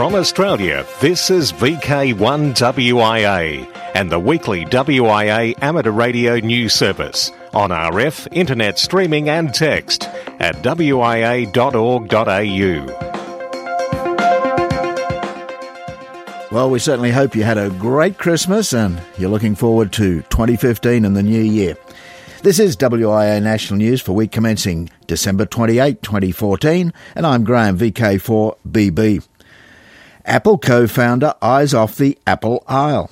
From Australia, this is VK1WIA and the weekly WIA amateur radio news service on RF, internet streaming and text at wia.org.au. Well, we certainly hope you had a great Christmas and you're looking forward to 2015 and the new year. This is WIA National News for week commencing December 28, 2014, and I'm Graham VK4BB. Apple co founder eyes off the Apple Isle.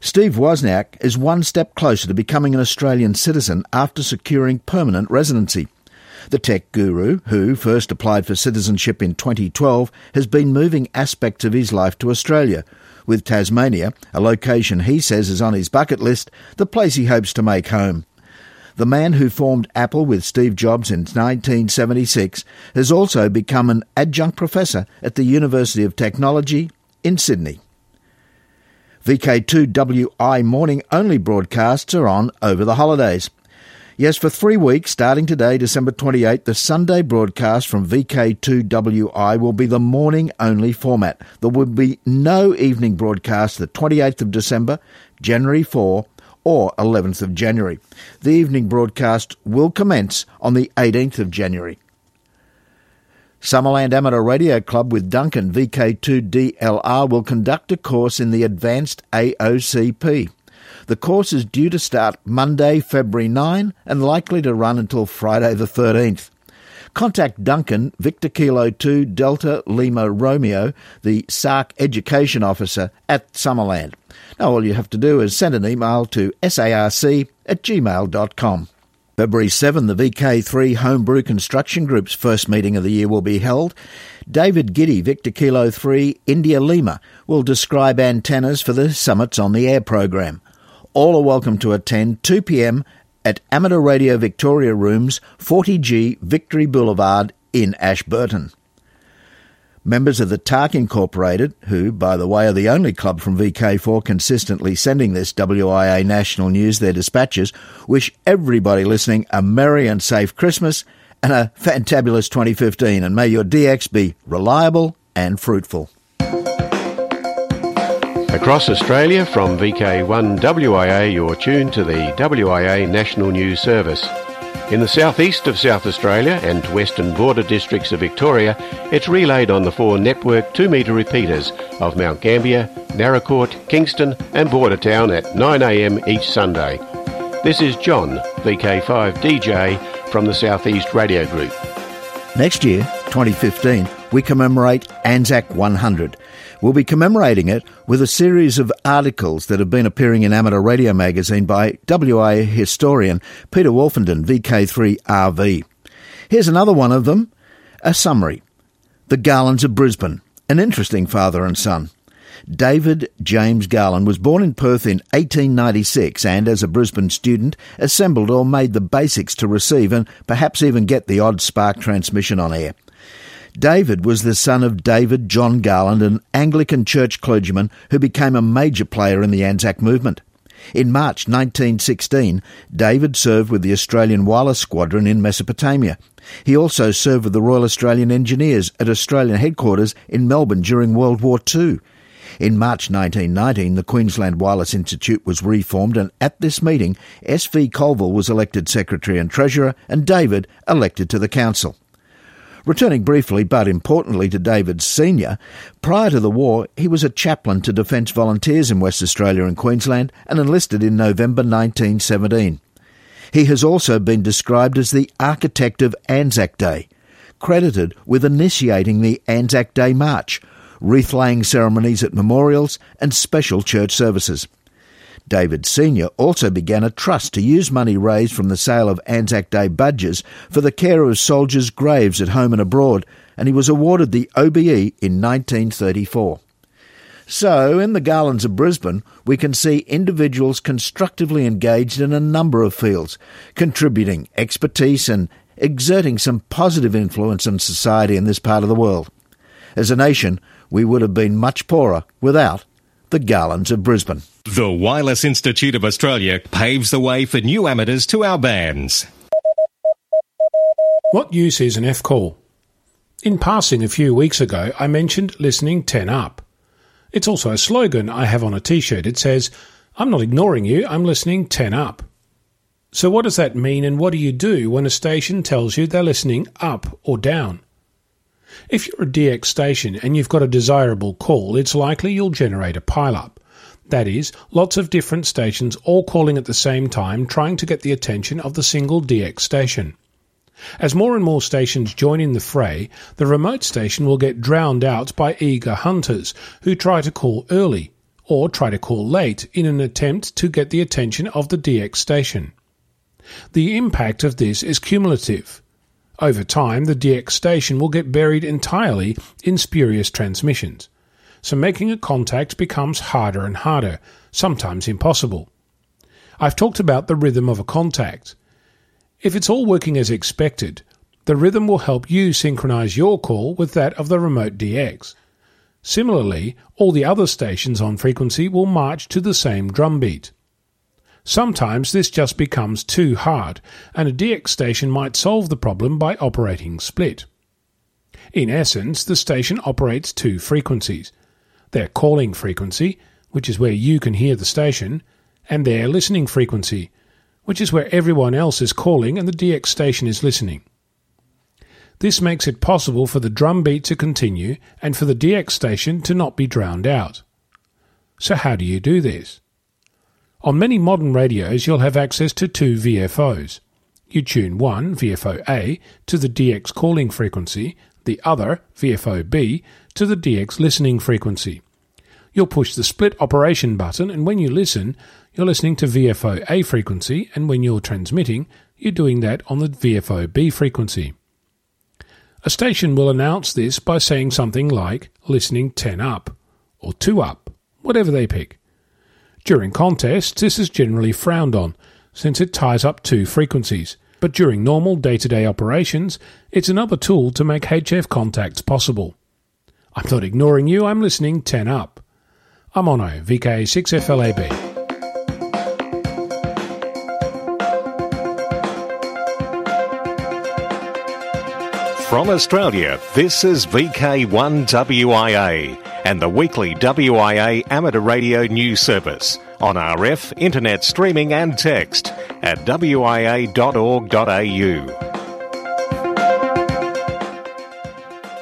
Steve Wozniak is one step closer to becoming an Australian citizen after securing permanent residency. The tech guru, who first applied for citizenship in 2012, has been moving aspects of his life to Australia, with Tasmania, a location he says is on his bucket list, the place he hopes to make home. The man who formed Apple with Steve Jobs in 1976 has also become an adjunct professor at the University of Technology in Sydney. VK2WI morning only broadcasts are on over the holidays. Yes, for three weeks, starting today, December 28, the Sunday broadcast from VK2WI will be the morning only format. There will be no evening broadcast the 28th of December, January 4, or 11th of January. The evening broadcast will commence on the 18th of January. Summerland Amateur Radio Club with Duncan VK2DLR will conduct a course in the Advanced AOCP. The course is due to start Monday, February 9 and likely to run until Friday the 13th. Contact Duncan, Victor Kilo 2 Delta Lima Romeo, the SARC Education Officer at Summerland. Now, all you have to do is send an email to sarc at gmail.com. February 7, the VK3 Homebrew Construction Group's first meeting of the year will be held. David Giddy, Victor Kilo 3, India Lima, will describe antennas for the Summits on the Air program. All are welcome to attend 2 p.m. at Amateur Radio Victoria Rooms, 40G Victory Boulevard in Ashburton. Members of the TARC Incorporated, who, by the way, are the only club from VK4 consistently sending this WIA national news their dispatches, wish everybody listening a merry and safe Christmas and a fantabulous 2015, and may your DX be reliable and fruitful. Across Australia from VK1WIA, you're tuned to the WIA National News Service. In the southeast of South Australia and western border districts of Victoria, it's relayed on the four network 2 metre repeaters of Mount Gambier, Naracoorte, Kingston, and Bordertown at 9am each Sunday. This is John, VK5DJ, from the Southeast Radio Group. Next year, 2015, we commemorate Anzac 100. We'll be commemorating it with a series of articles that have been appearing in Amateur Radio magazine by WA historian Peter Wolfenden, VK3RV. Here's another one of them, a summary. The Garlands of Brisbane, an interesting father and son. David James Garland was born in Perth in 1896 and, as a Brisbane student, assembled or made the basics to receive and perhaps even get the odd spark transmission on air. David was the son of David John Garland, an Anglican church clergyman who became a major player in the Anzac movement. In March 1916, David served with the Australian Wireless Squadron in Mesopotamia. He also served with the Royal Australian Engineers at Australian headquarters in Melbourne during World War II. In March 1919, the Queensland Wireless Institute was reformed, and at this meeting, S.V. Colville was elected Secretary and Treasurer, and David elected to the Council. Returning briefly but importantly to David Sr., prior to the war, he was a chaplain to Defence Volunteers in West Australia and Queensland and enlisted in November 1917. He has also been described as the architect of Anzac Day, credited with initiating the Anzac Day March, wreath laying ceremonies at memorials, and special church services. David Sr. also began a trust to use money raised from the sale of Anzac Day badges for the care of soldiers' graves at home and abroad, and he was awarded the OBE in 1934. So, in the Garlands of Brisbane, we can see individuals constructively engaged in a number of fields, contributing expertise and exerting some positive influence on society in this part of the world. As a nation, we would have been much poorer without the Garlands of Brisbane. The Wireless Institute of Australia paves the way for new amateurs to our bands. What use is an F call? In passing a few weeks ago, I mentioned listening 10 up. It's also a slogan I have on a t shirt. It says, I'm not ignoring you, I'm listening 10 up. So, what does that mean, and what do you do when a station tells you they're listening up or down? If you're a DX station and you've got a desirable call, it's likely you'll generate a pileup. That is, lots of different stations all calling at the same time trying to get the attention of the single DX station. As more and more stations join in the fray, the remote station will get drowned out by eager hunters who try to call early or try to call late in an attempt to get the attention of the DX station. The impact of this is cumulative. Over time, the DX station will get buried entirely in spurious transmissions so making a contact becomes harder and harder, sometimes impossible. I've talked about the rhythm of a contact. If it's all working as expected, the rhythm will help you synchronize your call with that of the remote DX. Similarly, all the other stations on frequency will march to the same drumbeat. Sometimes this just becomes too hard, and a DX station might solve the problem by operating split. In essence, the station operates two frequencies their calling frequency, which is where you can hear the station, and their listening frequency, which is where everyone else is calling and the DX station is listening. This makes it possible for the drum beat to continue and for the DX station to not be drowned out. So, how do you do this? On many modern radios, you'll have access to two VFOs. You tune one, VFO A, to the DX calling frequency, the other, VFO B, to the DX listening frequency. You'll push the split operation button, and when you listen, you're listening to VFO A frequency, and when you're transmitting, you're doing that on the VFO B frequency. A station will announce this by saying something like listening 10 up or 2 up, whatever they pick. During contests, this is generally frowned on, since it ties up two frequencies, but during normal day to day operations, it's another tool to make HF contacts possible. I'm not ignoring you, I'm listening 10 up. I'm Onno, VK6FLAB. From Australia, this is VK1WIA and the weekly WIA amateur radio news service on RF, internet streaming and text at wia.org.au.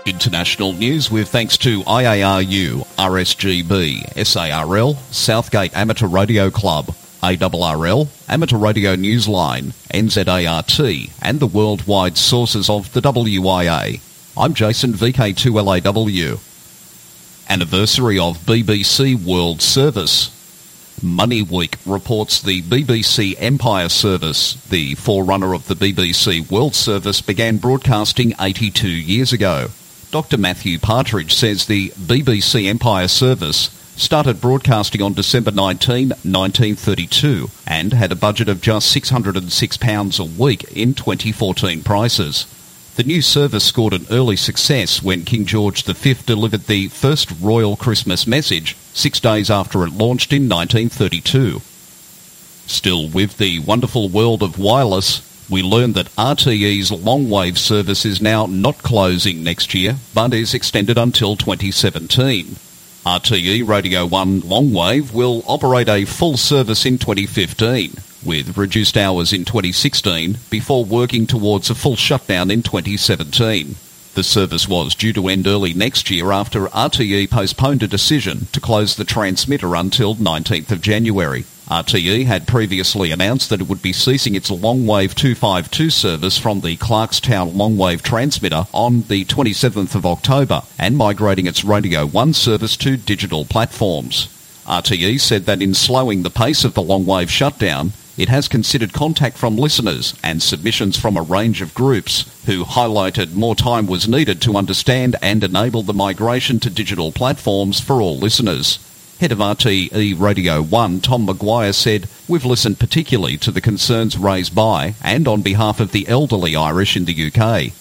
International news with thanks to IARU, RSGB, SARL, Southgate Amateur Radio Club, ARRL, Amateur Radio Newsline, NZART, and the worldwide sources of the WIA. I'm Jason VK2LAW. Anniversary of BBC World Service. Money Week reports the BBC Empire Service, the forerunner of the BBC World Service, began broadcasting 82 years ago. Dr. Matthew Partridge says the BBC Empire Service started broadcasting on December 19, 1932, and had a budget of just £606 a week in 2014 prices. The new service scored an early success when King George V delivered the first royal Christmas message six days after it launched in 1932. Still with the wonderful world of wireless, we learned that RTE's long wave service is now not closing next year, but is extended until 2017. RTE Radio 1 long wave will operate a full service in 2015, with reduced hours in 2016, before working towards a full shutdown in 2017. The service was due to end early next year after RTE postponed a decision to close the transmitter until 19th of January. RTE had previously announced that it would be ceasing its Longwave 252 service from the Clarkstown Longwave transmitter on the 27th of October and migrating its Radio 1 service to digital platforms. RTE said that in slowing the pace of the Longwave shutdown, it has considered contact from listeners and submissions from a range of groups who highlighted more time was needed to understand and enable the migration to digital platforms for all listeners. Head of RTE Radio 1, Tom Maguire, said, We've listened particularly to the concerns raised by and on behalf of the elderly Irish in the UK.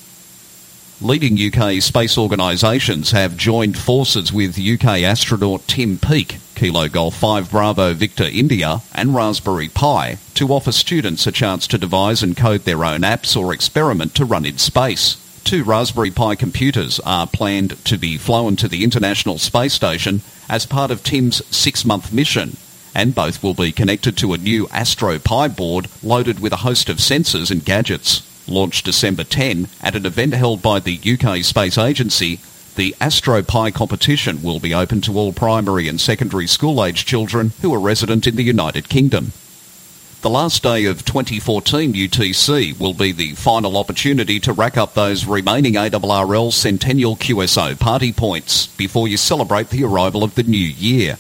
Leading UK space organisations have joined forces with UK astronaut Tim Peake, Kilo Golf 5 Bravo Victor India, and Raspberry Pi to offer students a chance to devise and code their own apps or experiment to run in space. Two Raspberry Pi computers are planned to be flown to the International Space Station as part of Tim's six-month mission, and both will be connected to a new Astro Pi board loaded with a host of sensors and gadgets. Launched December 10 at an event held by the UK Space Agency, the Astro Pi competition will be open to all primary and secondary school age children who are resident in the United Kingdom. The last day of 2014 UTC will be the final opportunity to rack up those remaining ARRL Centennial QSO party points before you celebrate the arrival of the new year.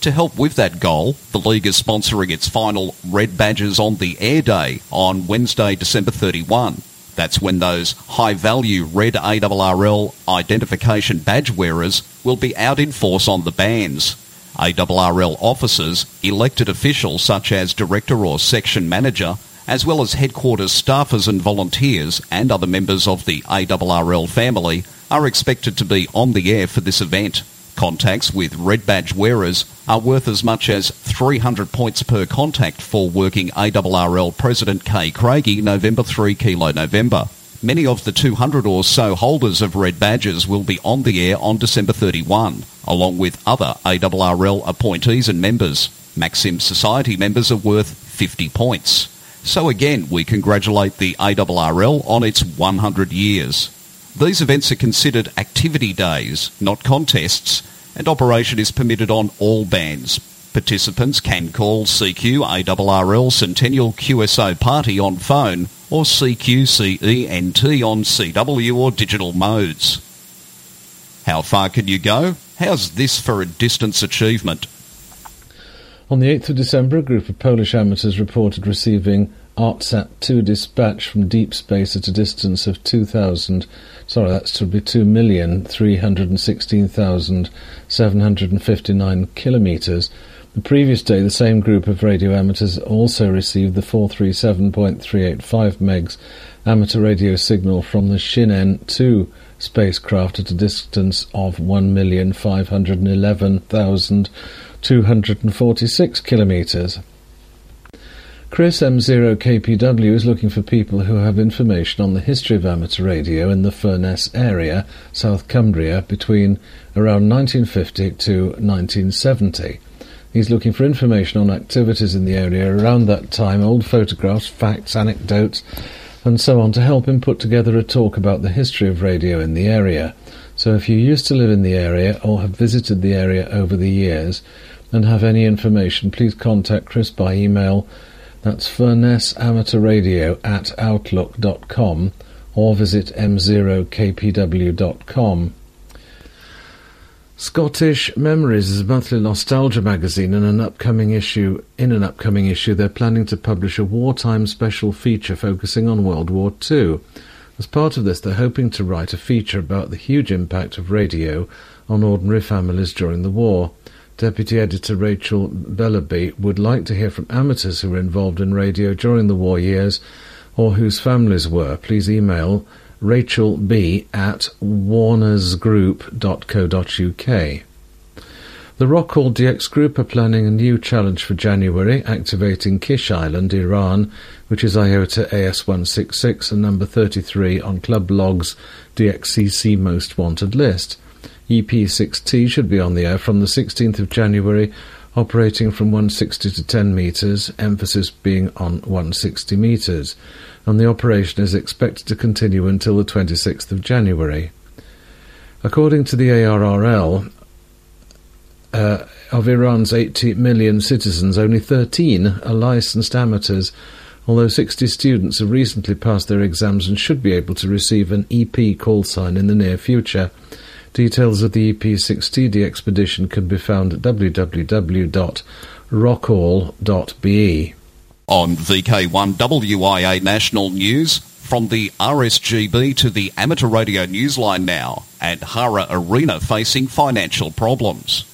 To help with that goal, the League is sponsoring its final Red Badges on the Air Day on Wednesday, December 31. That's when those high value red ARRL identification badge wearers will be out in force on the bands. ARRL officers, elected officials such as director or section manager, as well as headquarters staffers and volunteers and other members of the ARRL family are expected to be on the air for this event. Contacts with red badge wearers are worth as much as 300 points per contact for working ARRL President Kay Craigie November 3 Kilo November. Many of the 200 or so holders of red badges will be on the air on December 31, along with other ARRL appointees and members. Maxim Society members are worth 50 points. So again, we congratulate the ARRL on its 100 years. These events are considered activity days, not contests, and operation is permitted on all bands. Participants can call CQ ARRL Centennial QSO Party on phone or CQCENT on CW or digital modes. How far can you go? How's this for a distance achievement? On the 8th of December, a group of Polish amateurs reported receiving ARTSAT-2 dispatch from deep space at a distance of 2,000 sorry, that's to be 2,316,759 kilometres. The previous day, the same group of radio amateurs also received the 437.385 megs amateur radio signal from the Shinen 2 spacecraft at a distance of 1,511,246 kilometres. Chris M0KPW is looking for people who have information on the history of amateur radio in the Furness area, South Cumbria, between around 1950 to 1970. He's looking for information on activities in the area around that time, old photographs, facts, anecdotes, and so on to help him put together a talk about the history of radio in the area. So if you used to live in the area or have visited the area over the years and have any information, please contact Chris by email that's Furness Amateur Radio at outlook.com or visit m0kpw.com. Scottish Memories is a monthly nostalgia magazine and an upcoming issue in an upcoming issue they're planning to publish a wartime special feature focusing on World War II. As part of this they're hoping to write a feature about the huge impact of radio on ordinary families during the war. Deputy Editor Rachel Bellaby would like to hear from amateurs who were involved in radio during the war years or whose families were. Please email Rachel B at warnersgroup.co.uk. The Rockall DX Group are planning a new challenge for January, activating Kish Island, Iran, which is IOTA AS166 and number 33 on Club Log's DXCC Most Wanted list. EP6T should be on the air from the 16th of January, operating from 160 to 10 metres, emphasis being on 160 metres, and the operation is expected to continue until the 26th of January. According to the ARRL, uh, of Iran's 80 million citizens, only 13 are licensed amateurs, although 60 students have recently passed their exams and should be able to receive an EP call sign in the near future. Details of the EP6TD expedition can be found at www.rockall.be. On VK1WIA National News, from the RSGB to the amateur radio newsline now, and Hara Arena facing financial problems.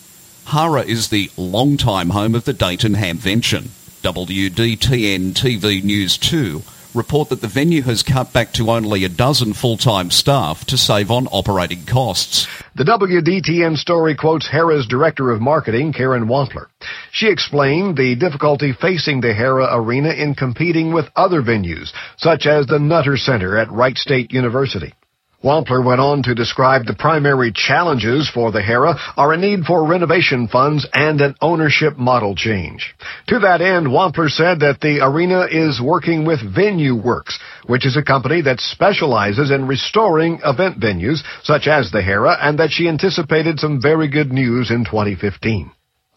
Hara is the long-time home of the Dayton Hamvention. WDTN TV News 2 report that the venue has cut back to only a dozen full-time staff to save on operating costs. The WDTN story quotes Hara's Director of Marketing, Karen Wampler. She explained the difficulty facing the Hera Arena in competing with other venues, such as the Nutter Center at Wright State University. Wampler went on to describe the primary challenges for the Hara are a need for renovation funds and an ownership model change. To that end, Wampler said that the arena is working with Venue Works, which is a company that specializes in restoring event venues such as the Hara, and that she anticipated some very good news in 2015.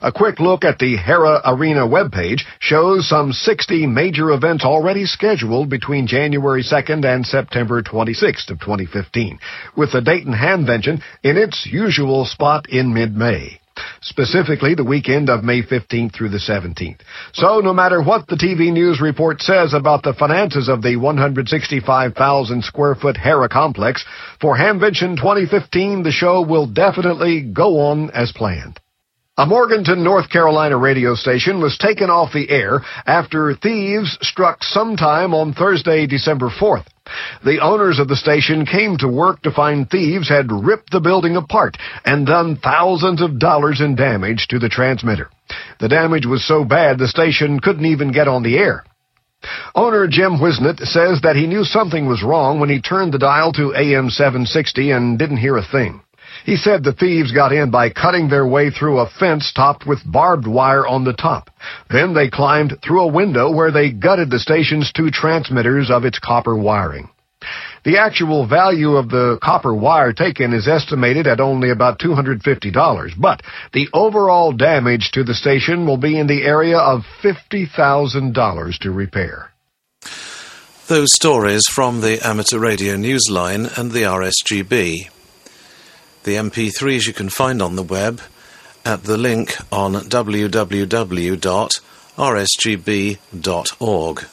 A quick look at the Hara Arena webpage shows some 60 major events already scheduled between January 2nd and September 26th of 2015, with the Dayton Hamvention in its usual spot in mid-May. Specifically, the weekend of May 15th through the 17th. So, no matter what the TV news report says about the finances of the 165,000 square foot Hara complex, for Hamvention 2015, the show will definitely go on as planned. A Morganton, North Carolina radio station was taken off the air after thieves struck sometime on Thursday, December 4th. The owners of the station came to work to find thieves had ripped the building apart and done thousands of dollars in damage to the transmitter. The damage was so bad the station couldn't even get on the air. Owner Jim Wisnett says that he knew something was wrong when he turned the dial to AM 760 and didn't hear a thing. He said the thieves got in by cutting their way through a fence topped with barbed wire on the top. Then they climbed through a window where they gutted the station's two transmitters of its copper wiring. The actual value of the copper wire taken is estimated at only about $250, but the overall damage to the station will be in the area of $50,000 to repair. Those stories from the Amateur Radio Newsline and the RSGB. The MP3s you can find on the web at the link on www.rsgb.org.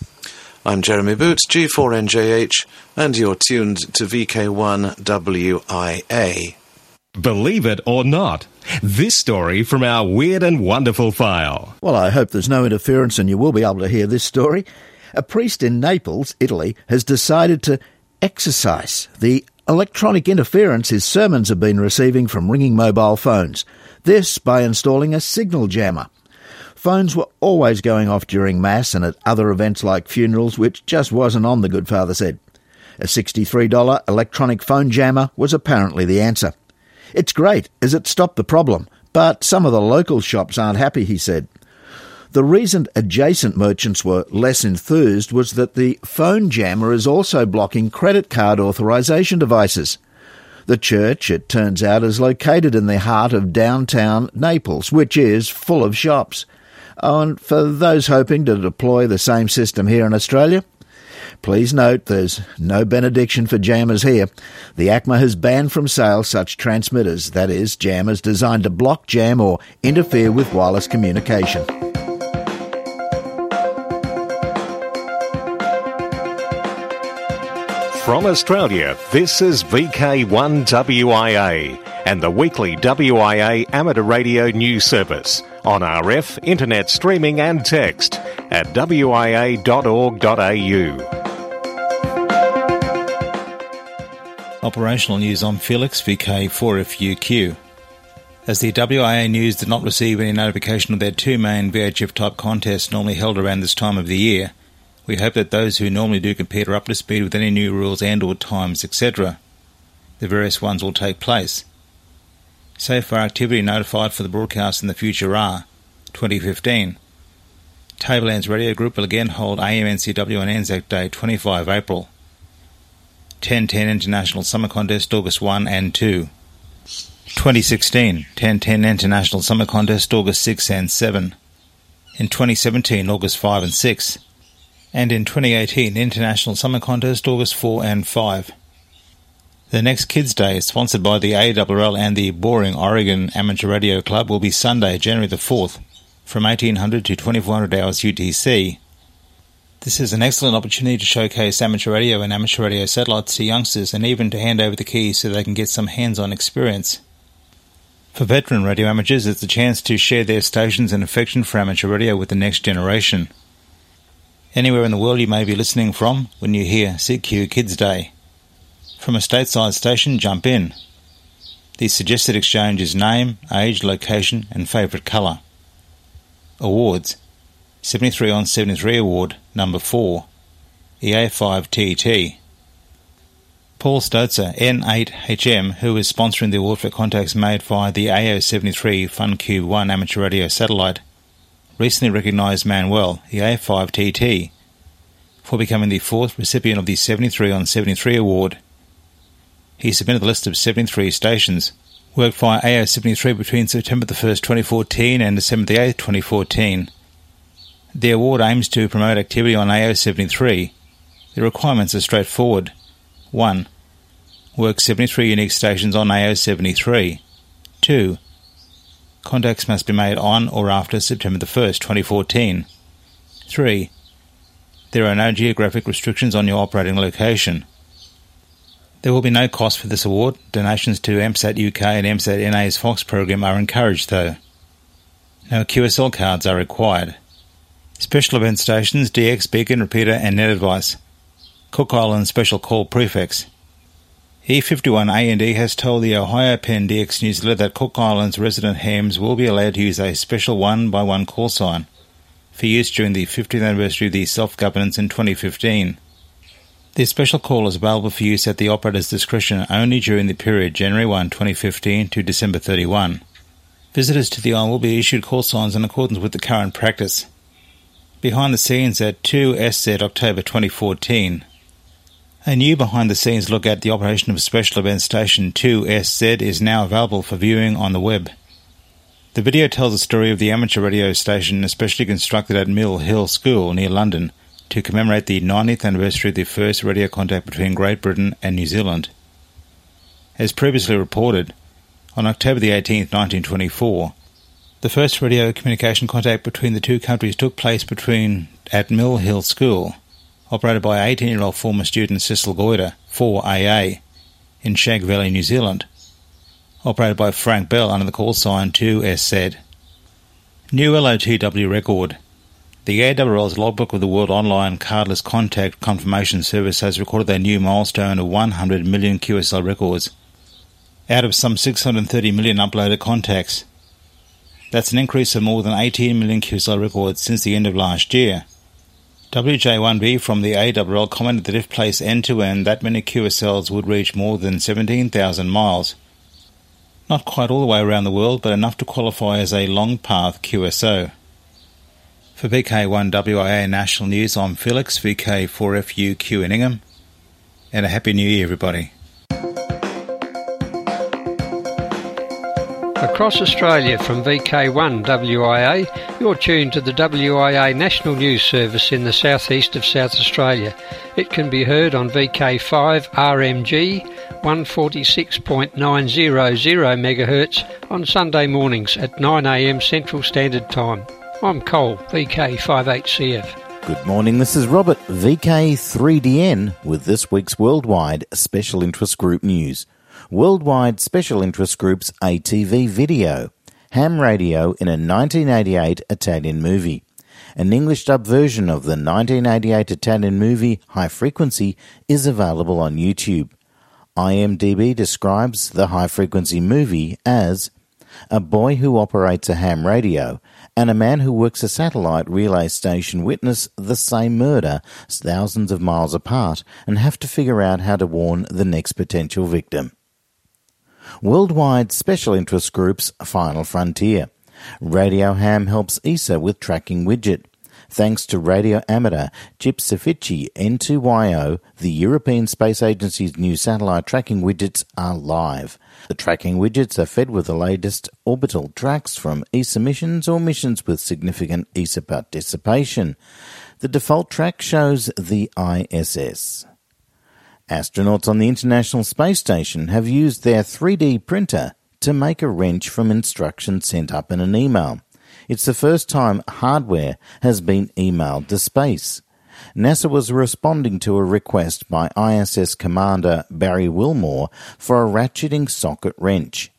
I'm Jeremy Boots, G4NJH, and you're tuned to VK1WIA. Believe it or not, this story from our weird and wonderful file. Well, I hope there's no interference and you will be able to hear this story. A priest in Naples, Italy, has decided to exercise the electronic interference his sermons have been receiving from ringing mobile phones. This by installing a signal jammer. Phones were always going off during Mass and at other events like funerals, which just wasn't on, the good father said. A $63 electronic phone jammer was apparently the answer. It's great, as it stopped the problem, but some of the local shops aren't happy, he said. The reason adjacent merchants were less enthused was that the phone jammer is also blocking credit card authorization devices. The church, it turns out, is located in the heart of downtown Naples, which is full of shops. Oh, and for those hoping to deploy the same system here in Australia, Please note there's no benediction for jammers here. The ACMA has banned from sale such transmitters, that is, jammers designed to block, jam, or interfere with wireless communication. From Australia, this is VK1WIA and the weekly WIA amateur radio news service on RF, internet streaming and text at wia.org.au. Operational news on Felix VK4FUQ. As the WIA News did not receive any notification of their two main VHF type contests normally held around this time of the year, we hope that those who normally do compete are up to speed with any new rules and or times, etc. The various ones will take place. So far activity notified for the broadcast in the future are 2015. Tablelands Radio Group will again hold AMNCW on Anzac Day 25 April. 1010 International Summer Contest August 1 and 2. 2016 1010 International Summer Contest August 6 and 7. In 2017 August 5 and 6 and in 2018 International Summer Contest August 4 and 5. The next Kids Day, sponsored by the ARRL and the Boring Oregon Amateur Radio Club, will be Sunday, January the 4th, from 1800 to 2400 hours UTC. This is an excellent opportunity to showcase amateur radio and amateur radio satellites to youngsters and even to hand over the keys so they can get some hands on experience. For veteran radio amateurs, it's a chance to share their stations and affection for amateur radio with the next generation anywhere in the world you may be listening from when you hear CQ Kids Day. From a stateside station, jump in. The suggested exchange is name, age, location, and favourite colour. Awards 73 on 73 Award, number 4, EA5 TT. Paul Stoetzer, N8HM, who is sponsoring the award for contacts made via the AO73 FunCube 1 amateur radio satellite, recently recognised Manuel, the A5TT, for becoming the fourth recipient of the 73 on 73 award. He submitted the list of 73 stations, worked via AO73 between September 1, 2014 and December 8, 2014. The award aims to promote activity on AO73. The requirements are straightforward. 1. Work 73 unique stations on AO73. 2. Contacts must be made on or after September 1, 2014. 3. There are no geographic restrictions on your operating location. There will be no cost for this award. Donations to AMSAT UK and AMSAT NA's Fox program are encouraged though. No QSL cards are required. Special event stations, DX, Beacon, Repeater and Net Advice. Cook Island Special Call Prefix. E51A&E has told the Ohio Penn DX newsletter that Cook Island's resident hams will be allowed to use a special one-by-one call sign for use during the 50th anniversary of the self-governance in 2015. This special call is available for use at the operator's discretion only during the period January 1, 2015 to December 31. Visitors to the island will be issued call signs in accordance with the current practice. Behind the scenes at 2SZ October 2014. A new behind the scenes look at the operation of Special Event Station 2SZ is now available for viewing on the web. The video tells the story of the amateur radio station especially constructed at Mill Hill School near London to commemorate the 90th anniversary of the first radio contact between Great Britain and New Zealand. As previously reported, on October the 18th, 1924, the first radio communication contact between the two countries took place between at Mill Hill School, operated by 18-year-old former student Cecil Goyder, 4AA, in Shag Valley, New Zealand, operated by Frank Bell under the call sign 2SZ. New LOTW record the ARRL's logbook of the World Online Cardless Contact Confirmation Service has recorded a new milestone of 100 million QSL records out of some 630 million uploaded contacts. That's an increase of more than 18 million QSL records since the end of last year. WJ1B from the ARRL commented that if placed end to end, that many QSLs would reach more than 17,000 miles. Not quite all the way around the world, but enough to qualify as a long path QSO. For VK1WIA National News, I'm Felix, VK4FUQ in Ingham, and a Happy New Year, everybody. Across Australia from VK1WIA, you're tuned to the WIA National News Service in the southeast of South Australia. It can be heard on VK5 RMG 146.900 MHz on Sunday mornings at 9am Central Standard Time. I'm Cole, VK58CF. Good morning, this is Robert, VK3DN, with this week's Worldwide Special Interest Group news. Worldwide Special Interest Group's ATV video, ham radio in a 1988 Italian movie. An English dub version of the 1988 Italian movie High Frequency is available on YouTube. IMDb describes the high frequency movie as a boy who operates a ham radio and a man who works a satellite relay station witness the same murder thousands of miles apart and have to figure out how to warn the next potential victim. Worldwide Special Interest Group's Final Frontier. Radio Ham helps ESA with tracking widget. Thanks to Radio Amateur, Gypsifici N2YO, the European Space Agency's new satellite tracking widgets are live. The tracking widgets are fed with the latest orbital tracks from ESA missions or missions with significant ESA participation. The default track shows the ISS. Astronauts on the International Space Station have used their 3D printer to make a wrench from instructions sent up in an email. It's the first time hardware has been emailed to space. NASA was responding to a request by ISS Commander Barry Wilmore for a ratcheting socket wrench.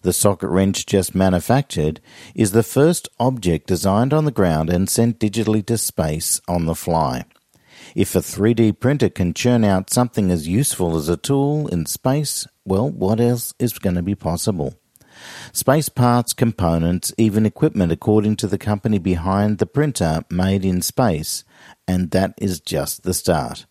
The socket wrench just manufactured is the first object designed on the ground and sent digitally to space on the fly. If a 3D printer can churn out something as useful as a tool in space, well, what else is going to be possible? Space parts, components, even equipment, according to the company behind the printer, made in space, and that is just the start.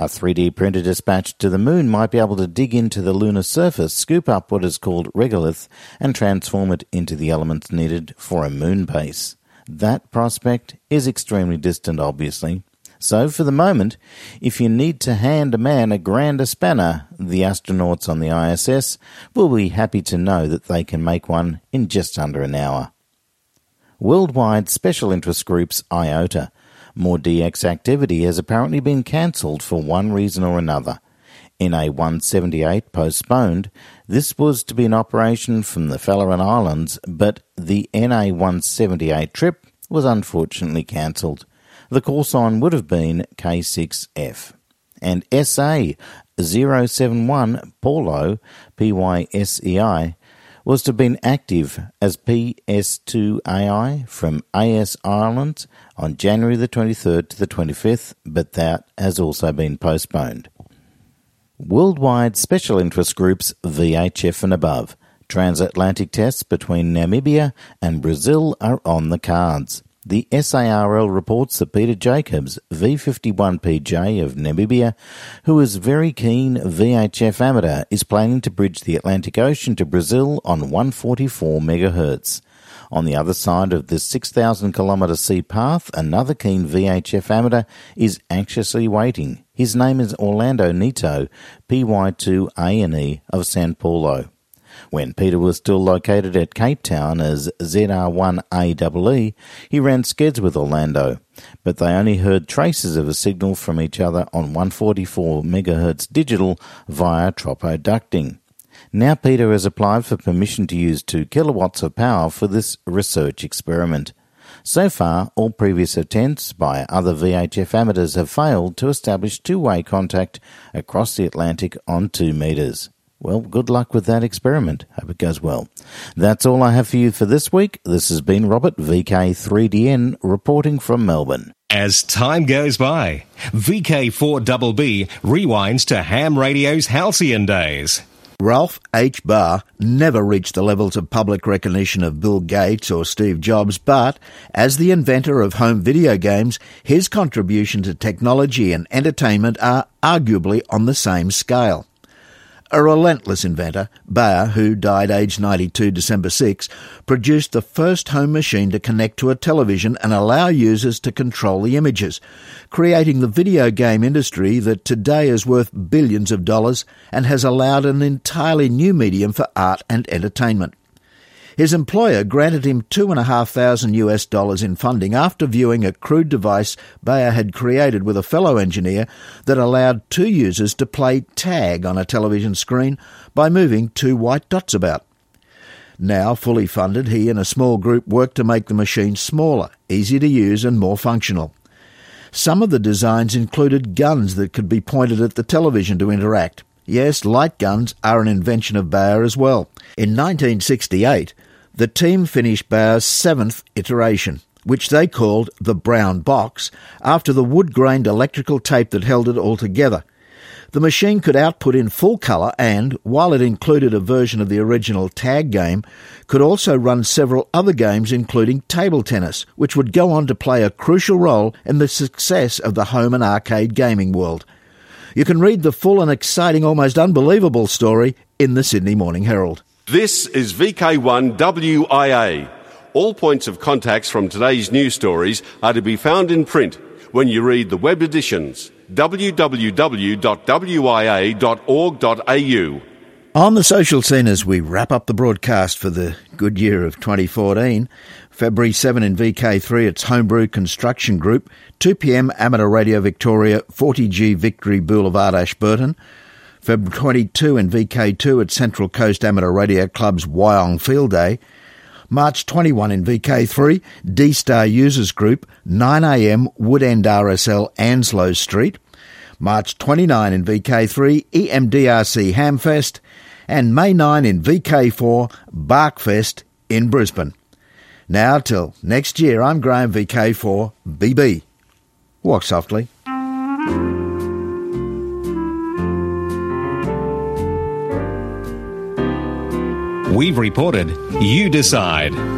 A 3D printer dispatched to the moon might be able to dig into the lunar surface, scoop up what is called regolith, and transform it into the elements needed for a moon base. That prospect is extremely distant, obviously. So, for the moment, if you need to hand a man a grander spanner, the astronauts on the ISS will be happy to know that they can make one in just under an hour. Worldwide Special Interest Groups IOTA more DX activity has apparently been cancelled for one reason or another. NA 178 postponed. This was to be an operation from the Farallon Islands, but the NA 178 trip was unfortunately cancelled. The call sign would have been K6F. And SA 071 Paulo, PYSEI, was to have been active as PS2AI from AS Ireland on January the 23rd to the 25th, but that has also been postponed. Worldwide Special Interest Groups VHF and above. Transatlantic tests between Namibia and Brazil are on the cards. The SARL reports that Peter Jacobs, V51PJ of Namibia, who is very keen VHF amateur, is planning to bridge the Atlantic Ocean to Brazil on 144 MHz. On the other side of the 6,000 kilometre sea path, another keen VHF amateur is anxiously waiting. His name is Orlando Neto, PY2ANE of Sao Paulo. When Peter was still located at Cape Town as ZR1AEE, he ran skeds with Orlando, but they only heard traces of a signal from each other on 144 MHz digital via tropo ducting. Now Peter has applied for permission to use 2 kilowatts of power for this research experiment. So far, all previous attempts by other VHF amateurs have failed to establish two-way contact across the Atlantic on 2 metres. Well, good luck with that experiment. Hope it goes well. That's all I have for you for this week. This has been Robert, VK3DN, reporting from Melbourne. As time goes by, VK4BB rewinds to ham radio's halcyon days. Ralph H. Baer never reached the levels of public recognition of Bill Gates or Steve Jobs, but as the inventor of home video games, his contribution to technology and entertainment are arguably on the same scale. A relentless inventor, Baer, who died aged 92 December 6, produced the first home machine to connect to a television and allow users to control the images, creating the video game industry that today is worth billions of dollars and has allowed an entirely new medium for art and entertainment. His employer granted him two and a half thousand US dollars in funding after viewing a crude device Baer had created with a fellow engineer that allowed two users to play tag on a television screen by moving two white dots about. Now fully funded, he and a small group worked to make the machine smaller, easier to use and more functional. Some of the designs included guns that could be pointed at the television to interact. Yes, light guns are an invention of Baer as well. In 1968, the team finished Baer's seventh iteration, which they called the brown box, after the wood-grained electrical tape that held it all together. The machine could output in full colour and, while it included a version of the original tag game, could also run several other games including table tennis, which would go on to play a crucial role in the success of the home and arcade gaming world. You can read the full and exciting, almost unbelievable story in the Sydney Morning Herald. This is VK1WIA. All points of contacts from today's news stories are to be found in print when you read the web editions www.wia.org.au. On the social scene as we wrap up the broadcast for the good year of 2014, February 7 in VK3, it's Homebrew Construction Group, 2pm Amateur Radio Victoria, 40G Victory Boulevard Ashburton, February 22 in VK2 at Central Coast Amateur Radio Club's Wyong Field Day. March 21 in VK3, D-Star Users Group, 9am Woodend RSL Anslow Street. March 29 in VK3, EMDRC Hamfest. And May 9 in VK4, Barkfest in Brisbane. Now till next year, I'm Graham VK4 BB. Walk softly. We've reported. You decide.